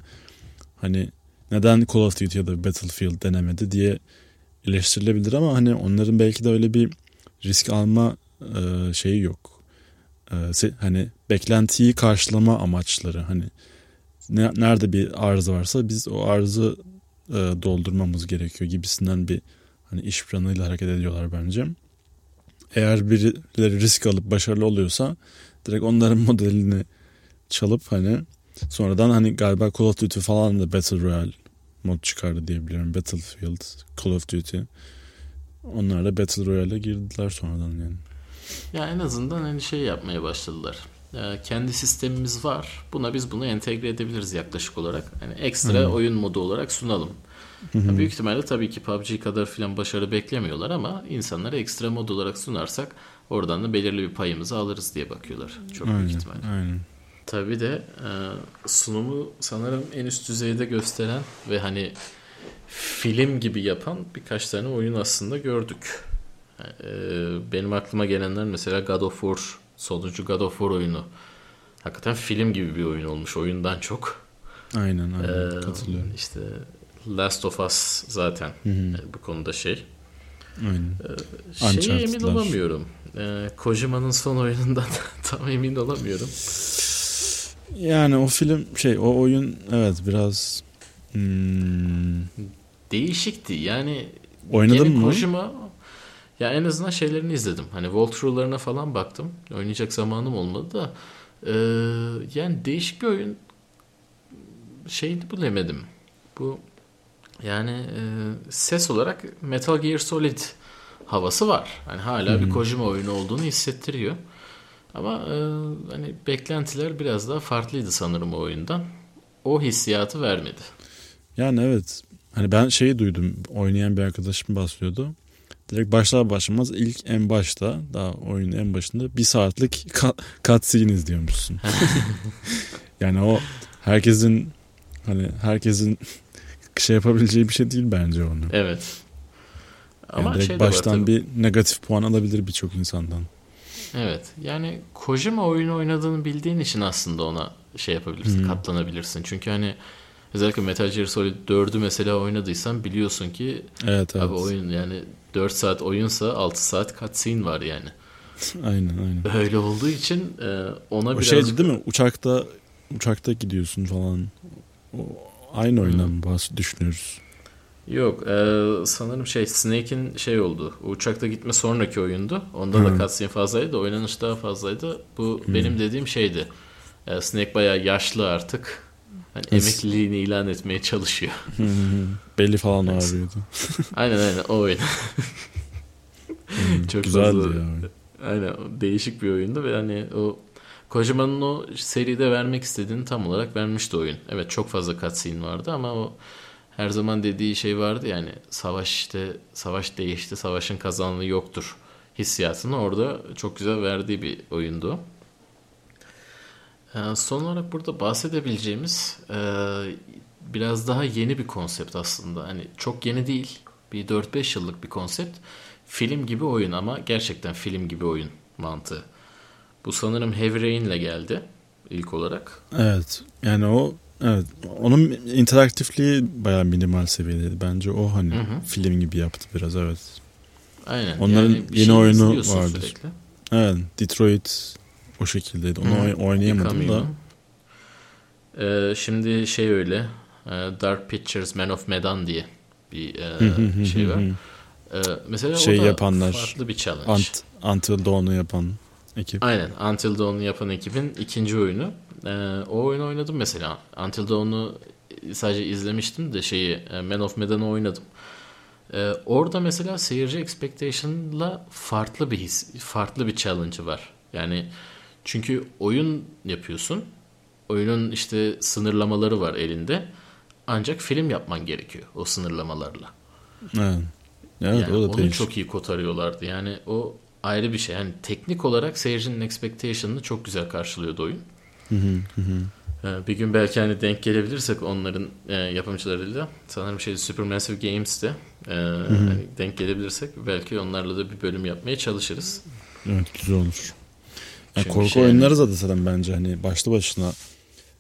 Speaker 2: Hani neden Call of Duty ya da Battlefield denemedi diye eleştirilebilir ama hani onların belki de öyle bir risk alma e, şeyi yok. E, hani beklentiyi karşılama amaçları hani ne, nerede bir arz varsa biz o arzı e, doldurmamız gerekiyor gibisinden bir hani iş planıyla hareket ediyorlar bence. Eğer birileri risk alıp başarılı oluyorsa direkt onların modelini çalıp hani sonradan hani galiba Call of Duty falan da Battle Royale mod çıkardı diye biliyorum. Battlefield, Call of Duty. Onlar da Battle Royale'e girdiler sonradan yani.
Speaker 3: Ya en azından hani şey yapmaya başladılar. Ee, kendi sistemimiz var. Buna biz bunu entegre edebiliriz yaklaşık olarak. Hani ekstra oyun modu olarak sunalım. Ya büyük ihtimalle tabii ki PUBG kadar filan başarı beklemiyorlar ama insanlara ekstra mod olarak sunarsak oradan da belirli bir payımızı alırız diye bakıyorlar. Çok büyük
Speaker 2: Aynen,
Speaker 3: ihtimalle.
Speaker 2: aynen.
Speaker 3: Tabii de e, sunumu sanırım en üst düzeyde gösteren ve hani film gibi yapan birkaç tane oyun aslında gördük. E, benim aklıma gelenler mesela God of War, sonuncu God of War oyunu. Hakikaten film gibi bir oyun olmuş oyundan çok.
Speaker 2: Aynen, aynen.
Speaker 3: Ee,
Speaker 2: Katılıyorum.
Speaker 3: İşte Last of Us zaten
Speaker 2: hı.
Speaker 3: e, bu konuda şey.
Speaker 2: Aynen.
Speaker 3: Şeye emin olamıyorum. Ee, Kojima'nın son oyunundan tam emin olamıyorum.
Speaker 2: Yani o film şey o oyun evet biraz hmm,
Speaker 3: Değişikti. Yani
Speaker 2: Oynadın mı?
Speaker 3: Kojima ya en azından şeylerini izledim. Hani walkthrough'larına falan baktım. Oynayacak zamanım olmadı da ee, yani değişik bir oyun şeyini bilemedim. Bu yani e, ses olarak Metal Gear Solid havası var. Hani hala bir Kojima oyunu olduğunu hissettiriyor. Ama e, hani beklentiler biraz daha farklıydı sanırım o oyundan. O hissiyatı vermedi.
Speaker 2: yani evet hani ben şeyi duydum oynayan bir arkadaşım bahsediyordu. Direkt başlar başlamaz ilk en başta daha oyunun en başında bir saatlik cutscene izliyormuşsun. yani o herkesin hani herkesin şey yapabileceği bir şey değil bence onu.
Speaker 3: Evet.
Speaker 2: Yani
Speaker 3: Ama
Speaker 2: direkt
Speaker 3: şey var
Speaker 2: baştan
Speaker 3: tabii.
Speaker 2: bir negatif puan alabilir birçok insandan.
Speaker 3: Evet. Yani Kojima oyunu oynadığını bildiğin için aslında ona şey yapabilirsin,
Speaker 2: Hı.
Speaker 3: katlanabilirsin. Çünkü hani özellikle Metal Gear Solid 4'ü mesela oynadıysan biliyorsun ki
Speaker 2: Evet evet.
Speaker 3: abi oyun yani 4 saat oyunsa 6 saat cutscene var yani.
Speaker 2: Aynen aynen.
Speaker 3: Öyle olduğu için e, ona
Speaker 2: O
Speaker 3: biraz
Speaker 2: şeydi değil mi? Uçakta uçakta gidiyorsun falan. O aynı oyundan mı bahs- düşünüyoruz?
Speaker 3: Yok, e, sanırım şey Snake'in şey oldu. Uçakta gitme sonraki oyundu. Onda
Speaker 2: Hı.
Speaker 3: da cutscene fazlaydı, oynanış daha fazlaydı. Bu benim dediğim şeydi. E, Snake bayağı yaşlı artık. Hani emekliliğini ilan etmeye çalışıyor.
Speaker 2: Belli falan ağrıyordu.
Speaker 3: aynen aynen o oyun. Çok
Speaker 2: Güzeldi
Speaker 3: fazla-
Speaker 2: ya.
Speaker 3: Aynen değişik bir oyundu ve hani o Kojima'nın o seride vermek istediğini tam olarak vermişti oyun. Evet çok fazla cutscene vardı ama o her zaman dediği şey vardı yani savaş işte savaş değişti savaşın kazananı yoktur hissiyatını orada çok güzel verdiği bir oyundu. Ee, son olarak burada bahsedebileceğimiz e, biraz daha yeni bir konsept aslında. Hani çok yeni değil. Bir 4-5 yıllık bir konsept. Film gibi oyun ama gerçekten film gibi oyun mantığı. Bu sanırım Heavy Rain ile geldi ilk olarak.
Speaker 2: Evet. Yani o evet onun interaktifliği bayağı minimal seviyedeydi. Bence o hani
Speaker 3: Hı hı.
Speaker 2: film gibi yaptı biraz evet.
Speaker 3: Aynen.
Speaker 2: Onların
Speaker 3: bir
Speaker 2: yeni
Speaker 3: şey
Speaker 2: oyunu vardır.
Speaker 3: Sürekli.
Speaker 2: Evet. Detroit o şekildeydi. Onu
Speaker 3: Hı.
Speaker 2: oy- oynayamadım da.
Speaker 3: Ee, şimdi şey öyle. e, Dark Pictures Man of Medan diye bir e, şey var. Ee, mesela
Speaker 2: Şey
Speaker 3: o da
Speaker 2: yapanlar.
Speaker 3: farklı bir challenge.
Speaker 2: Ant, Until Dawn'u yapan ekip.
Speaker 3: Aynen. Until Dawn'u yapan ekibin ikinci oyunu. Ee, o oyunu oynadım mesela. Until Dawn'u sadece izlemiştim de şeyi e, Man of Medan'ı oynadım. Ee, orada mesela seyirci expectation'la farklı bir his, farklı bir challenge'ı var. Yani çünkü oyun yapıyorsun. Oyunun işte sınırlamaları var elinde. Ancak film yapman gerekiyor o sınırlamalarla.
Speaker 2: Evet. Evet
Speaker 3: yani
Speaker 2: o da
Speaker 3: onu
Speaker 2: değişik.
Speaker 3: çok iyi kotarıyorlardı. Yani o ayrı bir şey. Yani teknik olarak seyircinin expectation'ını çok güzel karşılıyordu oyun.
Speaker 2: Hı hı hı hı.
Speaker 3: Ee, Bir gün belki hani denk gelebilirsek onların e, yapımcılarıyla sanırım şey Supermassive Games'te e, hani denk gelebilirsek belki onlarla da bir bölüm yapmaya çalışırız.
Speaker 2: Evet güzel olur. Yani
Speaker 3: Çünkü
Speaker 2: korku
Speaker 3: şey-
Speaker 2: oyunları da zaten bence hani başlı başına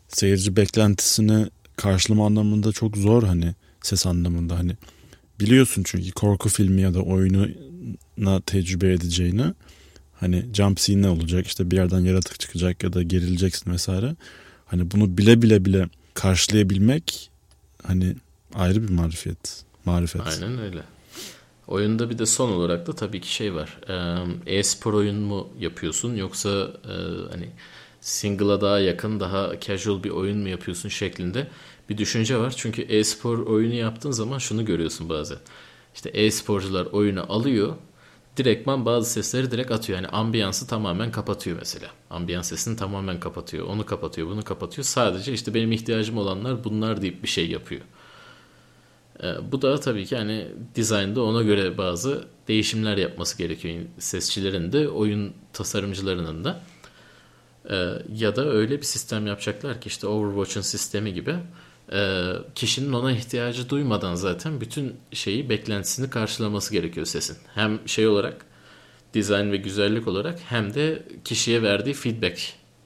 Speaker 2: seyirci beklentisini karşılama anlamında çok zor hani ses anlamında hani biliyorsun çünkü korku filmi ya da oyununa tecrübe edeceğini hani jump scene ne olacak işte bir yerden yaratık çıkacak ya da gerileceksin vesaire hani bunu bile bile bile karşılayabilmek hani ayrı bir marifet marifet.
Speaker 3: Aynen öyle. Oyunda bir de son olarak da tabii ki şey var. E-spor oyun mu yapıyorsun yoksa e, hani single'a daha yakın daha casual bir oyun mu yapıyorsun şeklinde bir düşünce var. Çünkü e-spor oyunu yaptığın zaman şunu görüyorsun bazen. İşte e-sporcular oyunu alıyor. Direktman bazı sesleri direkt atıyor. Yani ambiyansı tamamen kapatıyor mesela. Ambiyans sesini tamamen kapatıyor. Onu kapatıyor, bunu kapatıyor. Sadece işte benim ihtiyacım olanlar bunlar deyip bir şey yapıyor. Ee, bu da tabii ki hani dizaynda ona göre bazı değişimler yapması gerekiyor sesçilerin de oyun tasarımcılarının da. Ee, ya da öyle bir sistem yapacaklar ki işte Overwatch'un sistemi gibi kişinin ona ihtiyacı duymadan zaten bütün şeyi beklentisini karşılaması gerekiyor sesin. Hem şey olarak dizayn ve güzellik olarak hem de kişiye verdiği feedback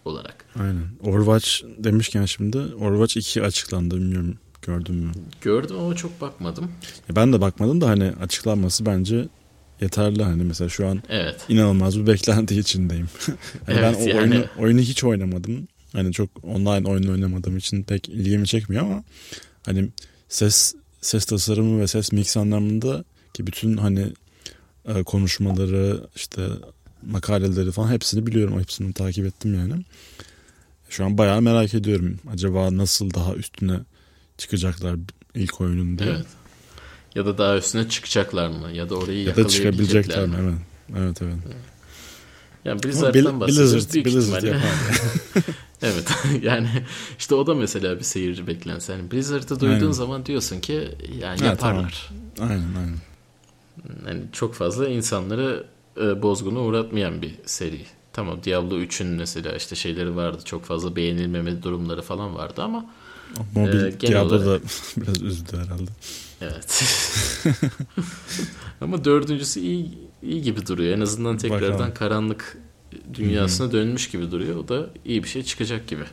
Speaker 3: olarak.
Speaker 2: Aynen. Overwatch demişken şimdi Overwatch 2 açıklandı bilmiyorum gördün mü?
Speaker 3: Gördüm ama çok bakmadım.
Speaker 2: Ya Ben de bakmadım da hani açıklanması bence yeterli hani mesela şu an
Speaker 3: Evet.
Speaker 2: inanılmaz bir beklenti içindeyim. ben
Speaker 3: Evet,
Speaker 2: o
Speaker 3: yani-
Speaker 2: oyunu, oyunu hiç oynamadım. Hani çok online oyun oynamadığım için pek ilgimi çekmiyor ama hani ses ses tasarımı ve ses mix anlamında ki bütün hani e, konuşmaları işte makaleleri falan hepsini biliyorum. Hepsini takip ettim yani. Şu an bayağı merak ediyorum. Acaba nasıl daha üstüne çıkacaklar ilk oyunun diye.
Speaker 3: Evet. Ya da daha üstüne çıkacaklar mı? Ya da orayı
Speaker 2: Ya da çıkabilecekler mi?
Speaker 3: mi?
Speaker 2: Evet. Evet evet.
Speaker 3: Yani Blizzard'dan bahsediyoruz.
Speaker 2: Blizzard, Blizzard yapar.
Speaker 3: Evet yani işte o da mesela bir seyirci beklentisi. Yani Blizzard'ı duyduğun
Speaker 2: Aynen.
Speaker 3: zaman diyorsun ki yani
Speaker 2: Ha,
Speaker 3: yaparlar.
Speaker 2: aynen aynen.
Speaker 3: Yani çok fazla insanları e, bozguna uğratmayan bir seri. Tamam Diablo 3'ün mesela işte şeyleri vardı. Çok fazla beğenilmeme durumları falan vardı ama
Speaker 2: Mobil
Speaker 3: genel
Speaker 2: Diablo
Speaker 3: olarak-
Speaker 2: da biraz üzdü herhalde.
Speaker 3: evet. ama dördüncüsü iyi iyi gibi duruyor. En azından tekrardan
Speaker 2: Bakalım.
Speaker 3: karanlık dünyasına dönmüş gibi duruyor. O da iyi bir şey çıkacak gibi.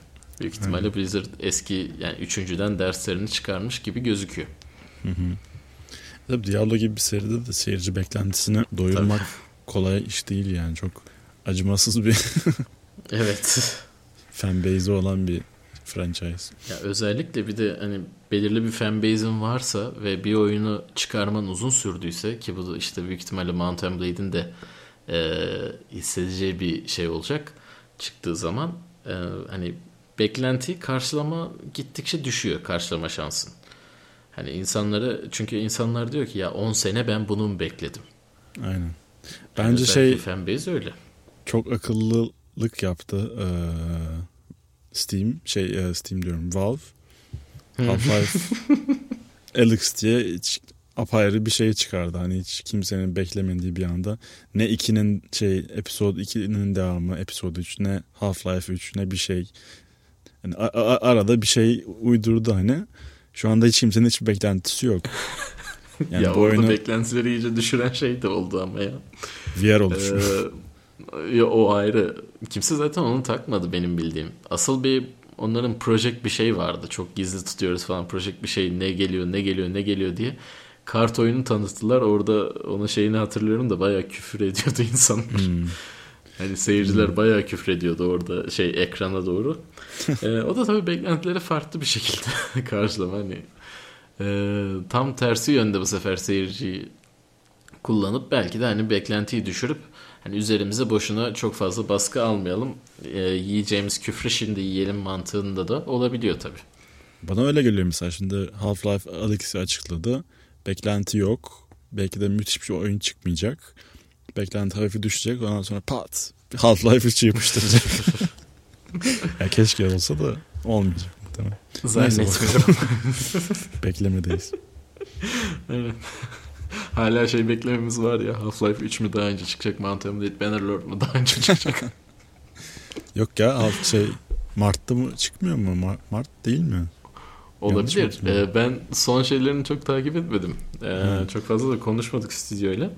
Speaker 3: Büyük ihtimalle Blizzard eski yani üçüncüden derslerini çıkarmış gibi gözüküyor.
Speaker 2: Tabii Diablo gibi bir seride de seyirci beklentisini doyurmak kolay iş değil yani. Çok acımasız bir
Speaker 3: Evet.
Speaker 2: fanbase'i olan bir franchise.
Speaker 3: Ya özellikle bir de hani belirli bir fanbase'in varsa ve bir oyunu çıkarman uzun sürdüyse ki bu da işte büyük ihtimalle Mount and Blade'in de e, hissedeceği bir şey olacak çıktığı zaman e, hani beklenti karşılama gittikçe düşüyor karşılama şansın. Hani insanları çünkü insanlar diyor ki ya 10 sene ben bunu mu bekledim?
Speaker 2: Aynen. Bence şey
Speaker 3: fanbase öyle.
Speaker 2: çok akıllılık yaptı ee, Steam şey e, Steam diyorum Valve Half-Life Alyx diye apayrı bir şey çıkardı. Hani hiç kimsenin beklemediği bir anda ne 2'nin şey episode 2'nin devamı episode 3 ne Half-Life 3 ne bir şey. Yani arada bir şey uydurdu hani. Şu anda hiç kimsenin hiçbir beklentisi yok. Yani
Speaker 3: ya
Speaker 2: bu
Speaker 3: orada
Speaker 2: oyunu
Speaker 3: beklentileri iyice düşüren şey de oldu ama ya.
Speaker 2: VR oluşu.
Speaker 3: Ee, ya o ayrı. Kimse zaten onu takmadı benim bildiğim. Asıl bir onların project bir şey vardı. Çok gizli tutuyoruz falan. Project bir şey ne geliyor ne geliyor ne geliyor diye. Kart oyunu tanıttılar. Orada onun şeyini hatırlıyorum da bayağı küfür ediyordu insanlar.
Speaker 2: Hmm.
Speaker 3: Hani seyirciler bayağı küfür ediyordu orada şey ekrana doğru. Ee, o da tabii beklentileri farklı bir şekilde karşılama. Hani ee, tam tersi yönde bu sefer seyirciyi kullanıp belki de hani beklentiyi düşürüp hani üzerimize boşuna çok fazla baskı almayalım. Ee, yiyeceğimiz küfrü şimdi yiyelim mantığında da olabiliyor tabii.
Speaker 2: Bana öyle geliyor mesela şimdi Half-Life Alyx'i açıkladı. Beklenti yok. Belki de müthiş bir oyun çıkmayacak. Beklenti hafif düşecek. Ondan sonra pat Half-Life 3'ü yapıştıracak. ya keşke olsa da olmayacak muhtemelen.
Speaker 3: Zannetmiyorum.
Speaker 2: Beklemedeyiz.
Speaker 3: Aynen. Hala şey beklememiz var ya Half-Life 3 mü daha önce çıkacak and Blade Bannerlord mu daha önce çıkacak
Speaker 2: Yok ya Half şey Mart'ta mı çıkmıyor mu? Mar- Mart değil mi?
Speaker 3: Olabilir. Ee, ben son şeylerini çok takip etmedim. Ee,
Speaker 2: Hı.
Speaker 3: Çok fazla da konuşmadık stüdyoyla.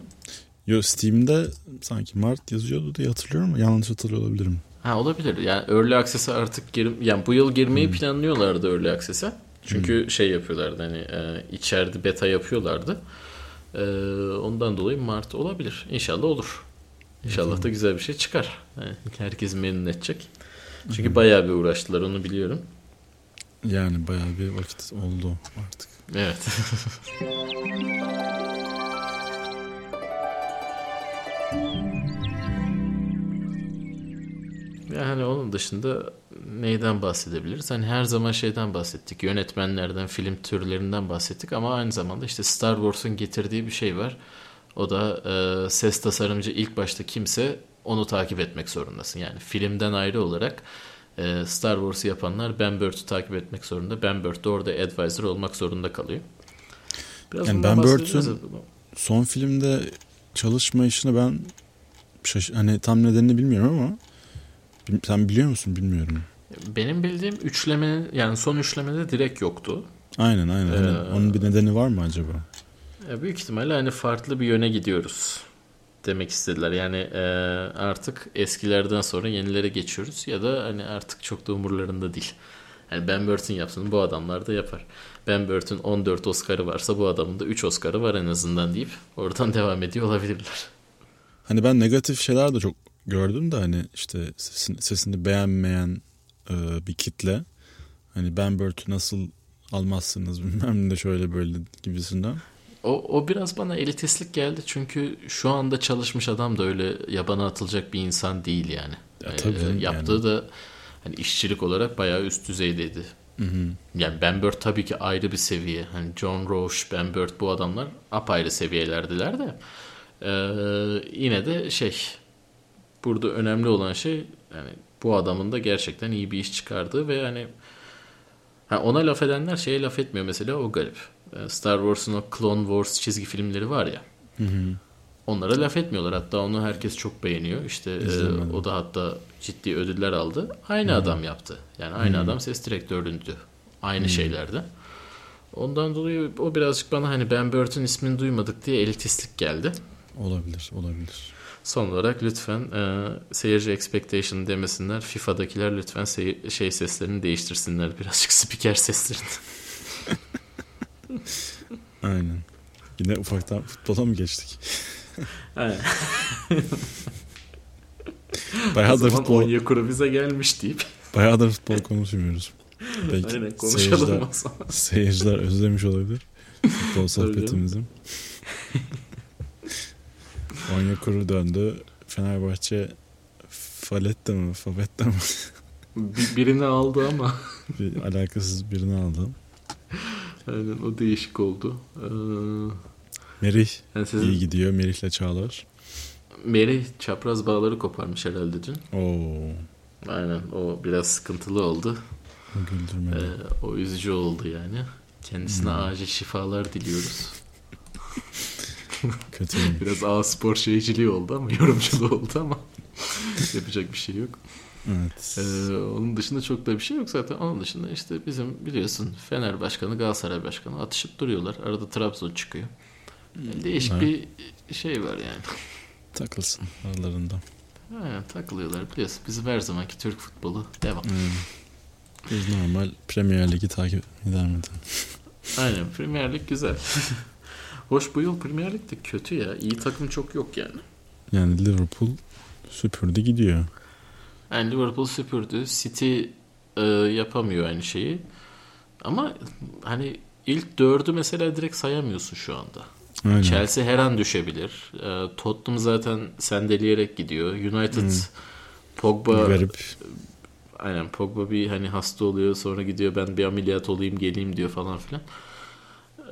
Speaker 2: Yo Steam'de sanki Mart yazıyordu diye hatırlıyorum ama yanlış hatırlıyor olabilirim.
Speaker 3: Ha olabilir. Yani Early Access'e artık gir, yani bu yıl girmeyi planlıyorlardı Early Access'e. Çünkü şey yapıyorlardı hani e, içeride beta yapıyorlardı. E, ondan dolayı Mart olabilir. İnşallah olur. İnşallah da güzel bir şey çıkar. Yani herkes memnun edecek. Çünkü bayağı bir uğraştılar onu biliyorum.
Speaker 2: Yani bayağı bir vakit oldu artık.
Speaker 3: Evet. Yani onun dışında neyden bahsedebiliriz? Hani her zaman şeyden bahsettik. Yönetmenlerden, film türlerinden bahsettik ama aynı zamanda işte Star Wars'un getirdiği bir şey var. O da e, ses tasarımcı ilk başta kimse onu takip etmek zorundasın. Yani filmden ayrı olarak e, Star Wars'u yapanlar Ben Burtt'u takip etmek zorunda. Ben Burt da orada advisor olmak zorunda kalıyor. Biraz
Speaker 2: Yani Ben
Speaker 3: ama-
Speaker 2: Son filmde çalışma işini ben şaş hani tam nedenini bilmiyorum ama sen biliyor musun bilmiyorum.
Speaker 3: Benim bildiğim üçleme yani son üçlemede direkt yoktu.
Speaker 2: Aynen aynen. Hani
Speaker 3: Ee,
Speaker 2: onun bir nedeni var mı acaba?
Speaker 3: E, büyük ihtimalle hani farklı bir yöne gidiyoruz demek istediler. Yani e, artık eskilerden sonra yenilere geçiyoruz ya da hani artık çok da umurlarında değil. Yani Ben Burton yapsın bu adamlar da yapar. Ben Burton 14 Oscar'ı varsa bu adamın da 3 Oscar'ı var en azından deyip oradan devam ediyor olabilirler.
Speaker 2: Hani ben negatif şeyler de çok gördüm de hani işte sesini, sesini beğenmeyen e, bir kitle. Hani Ben Burt'u nasıl almazsınız bilmem ne şöyle böyle gibisinden.
Speaker 3: O, o biraz bana elitistlik geldi çünkü şu anda çalışmış adam da öyle yabana atılacak bir insan değil yani.
Speaker 2: Ya tabii
Speaker 3: Ee, yaptığı
Speaker 2: yani.
Speaker 3: da hani işçilik olarak bayağı üst düzeydeydi.
Speaker 2: Hı hı.
Speaker 3: Yani Ben Burt tabii ki ayrı bir seviye. Hani John Roche, Ben Burt bu adamlar apayrı seviyelerdiler de. Ee, yine de şey burada önemli olan şey yani bu adamın da gerçekten iyi bir iş çıkardığı ve hani ha ona laf edenler şeye laf etmiyor mesela o garip. Ee, Star Wars'un o Clone Wars çizgi filmleri var ya.
Speaker 2: Hı hı.
Speaker 3: Onlara laf etmiyorlar. Hatta onu herkes çok beğeniyor. İşte e, o da hatta ciddi ödüller aldı. Aynı adam yaptı. Yani aynı adam ses direktöründü. Aynı şeylerde. Ondan dolayı o birazcık bana hani Ben Burton ismini duymadık diye elitistlik geldi.
Speaker 2: Olabilir, olabilir.
Speaker 3: Son olarak lütfen e, seyirci expectation demesinler. FIFA'dakiler lütfen sey- şey seslerini değiştirsinler. Birazcık spiker seslerini.
Speaker 2: Aynen. Yine ufaktan futbola mı geçtik?
Speaker 3: Aynen.
Speaker 2: Bayağıdır futbol,
Speaker 3: Onyekuru bize gelmiş deyip.
Speaker 2: bayağıdır futbol konuşmuyoruz. Belki
Speaker 3: Aynen konuşalım
Speaker 2: seyirciler, seyirciler özlemiş olabilir futbol sohbetimizi. Onyekuru döndü. Fenerbahçe Falette mi? Fabette mi?
Speaker 3: Bir- Birini aldı ama.
Speaker 2: Bir alakasız birini aldı.
Speaker 3: Aynen o değişik oldu. Ee,
Speaker 2: Merih
Speaker 3: yani sizin
Speaker 2: iyi gidiyor. Merih'le Çağlar.
Speaker 3: Merih çapraz bağları koparmış herhalde dün.
Speaker 2: Oo,
Speaker 3: Aynen o biraz sıkıntılı oldu.
Speaker 2: o güldürmedi.
Speaker 3: Ee, o üzücü oldu yani. Kendisine acil şifalar diliyoruz.
Speaker 2: Kötüymüş.
Speaker 3: Biraz A spor şeyciliği oldu ama yorumculuğu oldu ama yapacak bir şey yok.
Speaker 2: Evet.
Speaker 3: Ee, onun dışında çok da bir şey yok zaten. Onun dışında işte bizim biliyorsun Fener Başkanı, Galatasaray Başkanı atışıp duruyorlar. Arada Trabzon çıkıyor. Değişik
Speaker 2: Evet.
Speaker 3: bir şey var yani.
Speaker 2: Takılsın aralarında.
Speaker 3: Aynen takılıyorlar biliyorsun. Bizim her zamanki Türk futbolu devam.
Speaker 2: Aynen. Biz normal Premier Ligi takip eder miydi?
Speaker 3: Aynen Premier Lig güzel. Hoş bu yıl Premier Lig de kötü ya. İyi takım çok yok yani.
Speaker 2: Yani Liverpool süpürdü gidiyor.
Speaker 3: Yani Liverpool süpürdü. City e, yapamıyor aynı şeyi. Ama hani ilk dördü mesela direkt sayamıyorsun şu anda.
Speaker 2: Aynen.
Speaker 3: Chelsea her an düşebilir. E, Tottenham zaten sendeleyerek gidiyor. United Pogba
Speaker 2: Garip.
Speaker 3: aynen Pogba bir hani hasta oluyor sonra gidiyor ben bir ameliyat olayım geleyim diyor falan filan.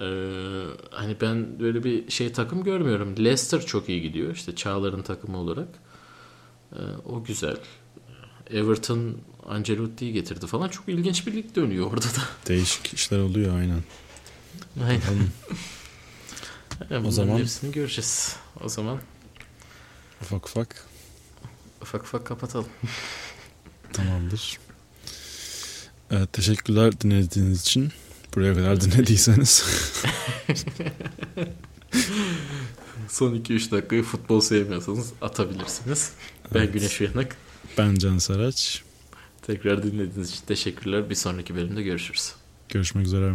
Speaker 3: Ee, hani ben böyle bir şey takım görmüyorum. Leicester çok iyi gidiyor işte Çağlar'ın takımı olarak. Ee, o güzel. Everton Ancelotti'yi getirdi falan. Çok ilginç bir lig dönüyor orada da.
Speaker 2: Değişik işler oluyor aynen.
Speaker 3: Aynen. Yani
Speaker 2: O zaman-
Speaker 3: hepsini göreceğiz. O zaman
Speaker 2: ufak ufak
Speaker 3: ufak ufak kapatalım.
Speaker 2: tamamdır. Evet, teşekkürler dinlediğiniz için. Buraya kadar dinlediyseniz.
Speaker 3: Son 2-3 dakikayı futbol sevmiyorsanız atabilirsiniz. Ben
Speaker 2: Evet.
Speaker 3: Güneş Uyanık.
Speaker 2: Ben Can Saraç.
Speaker 3: Tekrar dinlediğiniz için teşekkürler. Bir sonraki bölümde görüşürüz.
Speaker 2: Görüşmek üzere.